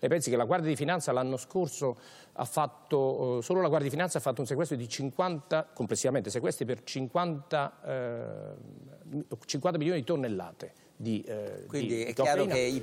Lei pensi che la Guardia di Finanza l'anno scorso ha fatto, eh, solo la Guardia di Finanza ha fatto un sequestro di 50, complessivamente sequestri per 50, eh, 50 milioni di tonnellate di eh, Quindi di, è chiaro che... I...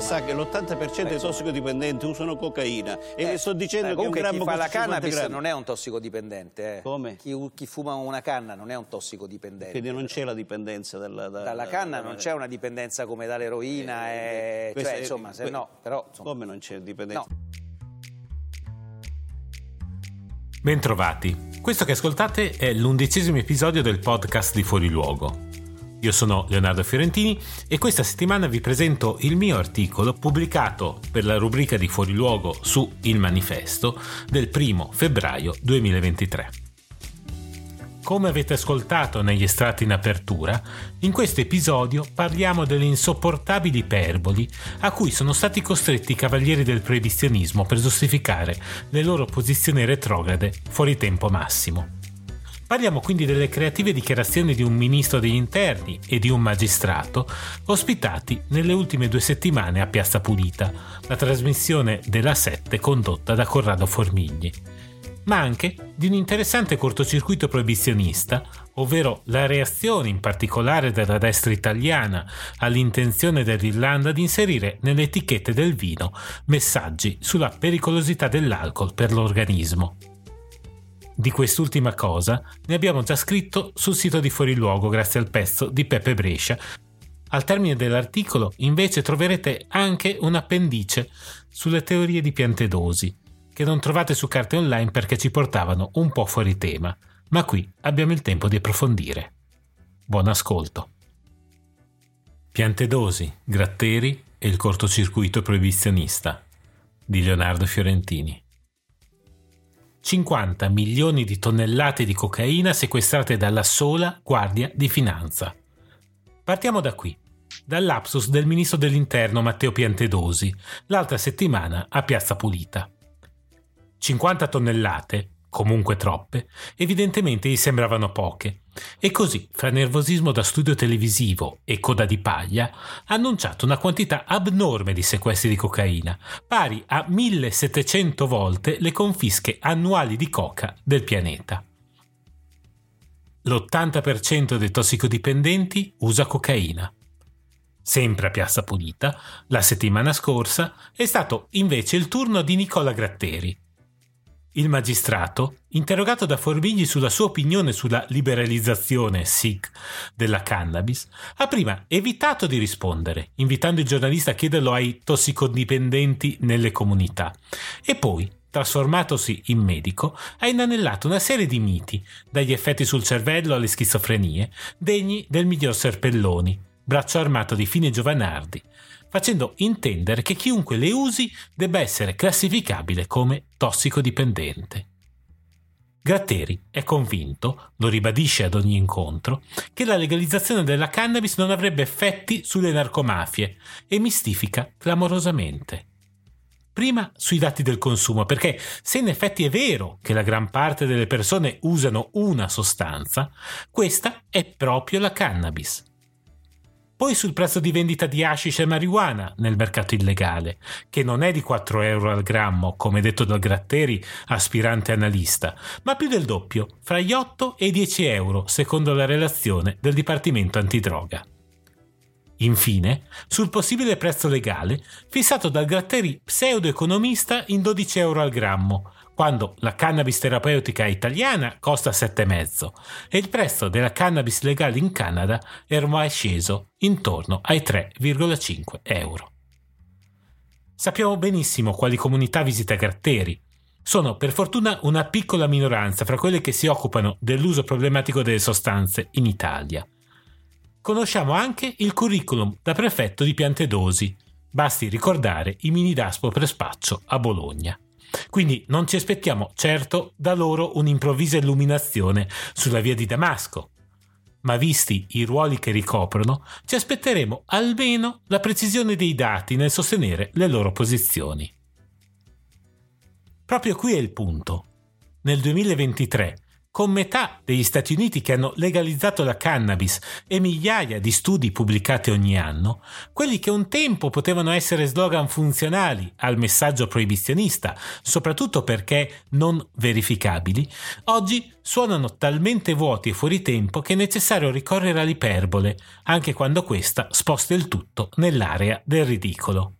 Sa che l'80% dei tossicodipendenti usano cocaina e eh, sto dicendo eh, che un grammo chi fa la cannabis grammi. non è un tossicodipendente. Eh. Come? Chi, chi, fuma una canna non è un tossicodipendente. Quindi non c'è la dipendenza dalla, da, dalla canna, da, non c'è una dipendenza come dall'eroina, eh, eh, cioè, insomma, se no, però, insomma. Come non c'è dipendenza? No. Bentrovati. Questo che ascoltate è l'undicesimo episodio del podcast di Fuori Luogo. Io sono Leonardo Fiorentini e questa settimana vi presento il mio articolo pubblicato per la rubrica di Fuoriluogo su Il Manifesto del 1 febbraio 2023. Come avete ascoltato negli estratti in apertura, in questo episodio parliamo delle insopportabili iperboli a cui sono stati costretti i cavalieri del proibizionismo per giustificare le loro posizioni retrograde fuori tempo massimo. Parliamo quindi delle creative dichiarazioni di un ministro degli interni e di un magistrato ospitati nelle ultime due settimane a Piazza Pulita, la trasmissione della 7 condotta da Corrado Formigli, ma anche di un interessante cortocircuito proibizionista, ovvero la reazione in particolare della destra italiana all'intenzione dell'Irlanda di inserire nelle etichette del vino messaggi sulla pericolosità dell'alcol per l'organismo. Di quest'ultima cosa ne abbiamo già scritto sul sito di Fuori Luogo grazie al pezzo di Peppe Brescia. Al termine dell'articolo invece troverete anche un appendice sulle teorie di Piantedosi, che non trovate su carte online perché ci portavano un po' fuori tema, ma qui abbiamo il tempo di approfondire. Buon ascolto. Piantedosi, Gratteri e il cortocircuito proibizionista di Leonardo Fiorentini. 50 milioni di tonnellate di cocaina sequestrate dalla sola Guardia di Finanza. Partiamo da qui, dall'apsus del ministro dell'Interno Matteo Piantedosi, l'altra settimana a Piazza Pulita. 50 tonnellate, comunque troppe, evidentemente gli sembravano poche, e così, fra nervosismo da studio televisivo e coda di paglia, ha annunciato una quantità abnorme di sequestri di cocaina, pari a 1700 volte le confische annuali di coca del pianeta. L'80% dei tossicodipendenti usa cocaina. Sempre a Piazza Pulita, la settimana scorsa, è stato invece il turno di Nicola Gratteri, il magistrato, interrogato da Formigli sulla sua opinione sulla liberalizzazione SIC della cannabis, ha prima evitato di rispondere, invitando il giornalista a chiederlo ai tossicodipendenti nelle comunità, e poi, trasformatosi in medico, ha inanellato una serie di miti, dagli effetti sul cervello alle schizofrenie, degni del miglior Serpelloni, braccio armato di fine Giovanardi, facendo intendere che chiunque le usi debba essere classificabile come tossicodipendente. Gratteri è convinto, lo ribadisce ad ogni incontro, che la legalizzazione della cannabis non avrebbe effetti sulle narcomafie e mistifica clamorosamente. Prima sui dati del consumo, perché se in effetti è vero che la gran parte delle persone usano una sostanza, questa è proprio la cannabis poi sul prezzo di vendita di hashish e marijuana nel mercato illegale, che non è di 4 euro al grammo, come detto dal Gratteri, aspirante analista, ma più del doppio, fra gli 8 e i 10 euro, secondo la relazione del Dipartimento Antidroga. Infine, sul possibile prezzo legale, fissato dal Gratteri pseudo-economista in 12 euro al grammo, quando la cannabis terapeutica italiana costa 7,5 e il prezzo della cannabis legale in Canada è ormai sceso intorno ai 3,5 euro. Sappiamo benissimo quali comunità visita Gratteri. Sono per fortuna una piccola minoranza fra quelle che si occupano dell'uso problematico delle sostanze in Italia. Conosciamo anche il curriculum da prefetto di Piantedosi. Basti ricordare i mini daspo per spaccio a Bologna. Quindi non ci aspettiamo certo da loro un'improvvisa illuminazione sulla via di Damasco, ma visti i ruoli che ricoprono, ci aspetteremo almeno la precisione dei dati nel sostenere le loro posizioni. Proprio qui è il punto. Nel 2023 con metà degli Stati Uniti che hanno legalizzato la cannabis e migliaia di studi pubblicati ogni anno, quelli che un tempo potevano essere slogan funzionali al messaggio proibizionista, soprattutto perché non verificabili, oggi suonano talmente vuoti e fuori tempo che è necessario ricorrere all'iperbole, anche quando questa sposta il tutto nell'area del ridicolo.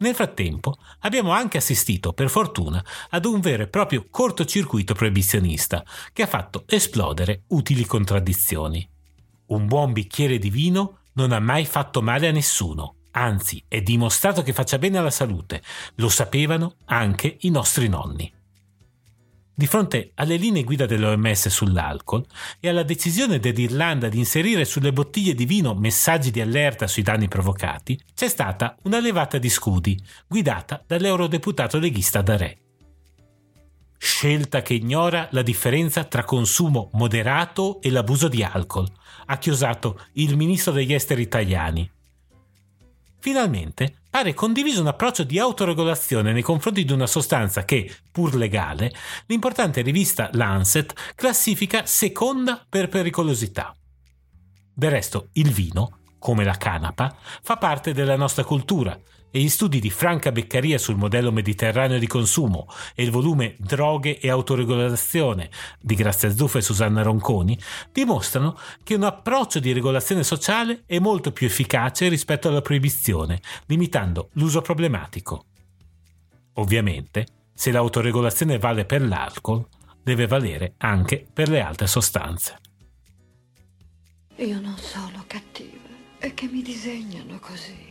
Nel frattempo abbiamo anche assistito, per fortuna, ad un vero e proprio cortocircuito proibizionista che ha fatto esplodere utili contraddizioni. Un buon bicchiere di vino non ha mai fatto male a nessuno, anzi è dimostrato che faccia bene alla salute, lo sapevano anche i nostri nonni. Di fronte alle linee guida dell'OMS sull'alcol e alla decisione dell'Irlanda di inserire sulle bottiglie di vino messaggi di allerta sui danni provocati, c'è stata una levata di scudi guidata dall'eurodeputato leghista Darè. Scelta che ignora la differenza tra consumo moderato e l'abuso di alcol, ha chiosato il ministro degli esteri italiani, Finalmente pare condiviso un approccio di autoregolazione nei confronti di una sostanza che, pur legale, l'importante rivista Lancet classifica seconda per pericolosità. Del resto, il vino, come la canapa, fa parte della nostra cultura e gli studi di Franca Beccaria sul modello mediterraneo di consumo e il volume Droghe e autoregolazione di Grazia Zuffa e Susanna Ronconi dimostrano che un approccio di regolazione sociale è molto più efficace rispetto alla proibizione, limitando l'uso problematico. Ovviamente, se l'autoregolazione vale per l'alcol, deve valere anche per le altre sostanze. Io non sono cattiva, è che mi disegnano così.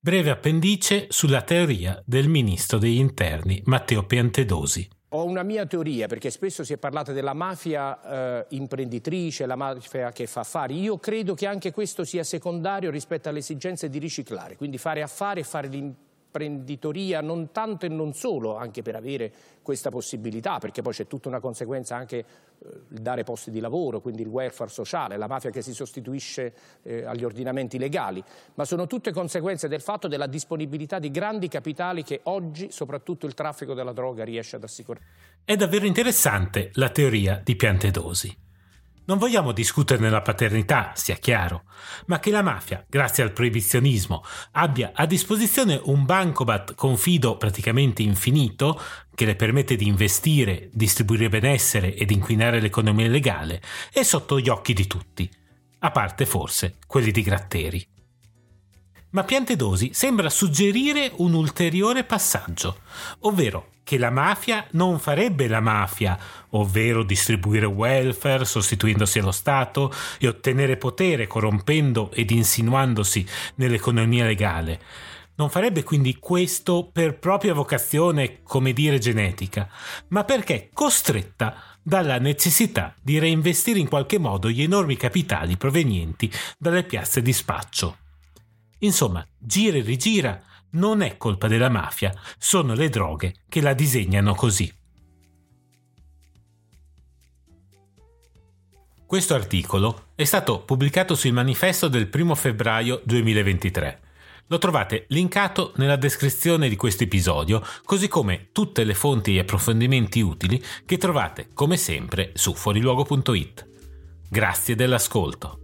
Breve appendice sulla teoria del ministro degli interni Matteo Piantedosi. Ho una mia teoria, perché spesso si è parlato della mafia eh, imprenditrice, la mafia che fa affari. Io credo che anche questo sia secondario rispetto alle esigenze di riciclare, quindi fare affari e fare l'imprenditoria imprenditoria non tanto e non solo anche per avere questa possibilità, perché poi c'è tutta una conseguenza anche eh, dare posti di lavoro, quindi il welfare sociale, la mafia che si sostituisce eh, agli ordinamenti legali, ma sono tutte conseguenze del fatto della disponibilità di grandi capitali che oggi soprattutto il traffico della droga riesce ad assicurare. È davvero interessante la teoria di Piantedosi. Non vogliamo discuterne la paternità, sia chiaro, ma che la mafia, grazie al proibizionismo, abbia a disposizione un bancomat con fido praticamente infinito, che le permette di investire, distribuire benessere ed inquinare l'economia legale, è sotto gli occhi di tutti, a parte forse quelli di Gratteri. Ma Piantedosi sembra suggerire un ulteriore passaggio, ovvero che la mafia non farebbe la mafia, ovvero distribuire welfare sostituendosi allo Stato e ottenere potere corrompendo ed insinuandosi nell'economia legale. Non farebbe quindi questo per propria vocazione, come dire, genetica, ma perché costretta dalla necessità di reinvestire in qualche modo gli enormi capitali provenienti dalle piazze di spaccio. Insomma, gira e rigira, non è colpa della mafia, sono le droghe che la disegnano così. Questo articolo è stato pubblicato sul manifesto del 1 febbraio 2023. Lo trovate linkato nella descrizione di questo episodio, così come tutte le fonti e approfondimenti utili che trovate come sempre su fuoriluogo.it. Grazie dell'ascolto.